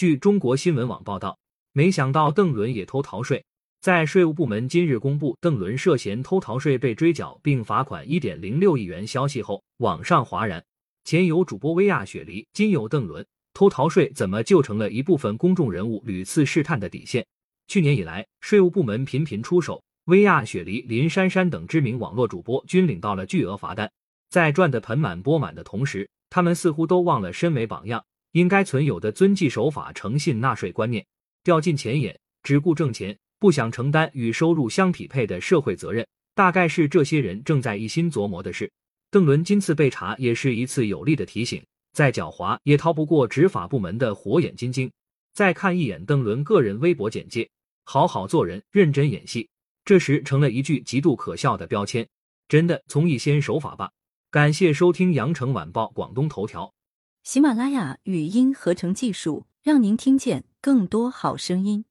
据中国新闻网报道，没想到邓伦也偷逃税。在税务部门今日公布邓伦涉嫌偷逃税被追缴并罚款一点零六亿元消息后，网上哗然。前有主播薇娅雪梨，今有邓伦，偷逃税怎么就成了一部分公众人物屡次试探的底线？去年以来，税务部门频频出手，薇娅雪梨、林珊珊等知名网络主播均领到了巨额罚单。在赚得盆满钵满的同时，他们似乎都忘了身为榜样应该存有的遵纪守法、诚信纳税观念，掉进钱眼，只顾挣钱，不想承担与收入相匹配的社会责任，大概是这些人正在一心琢磨的事。邓伦今次被查，也是一次有力的提醒。再狡猾，也逃不过执法部门的火眼金睛。再看一眼邓伦个人微博简介：好好做人，认真演戏。这时成了一句极度可笑的标签。真的，从一先守法吧。感谢收听羊城晚报广东头条。喜马拉雅语音合成技术，让您听见更多好声音。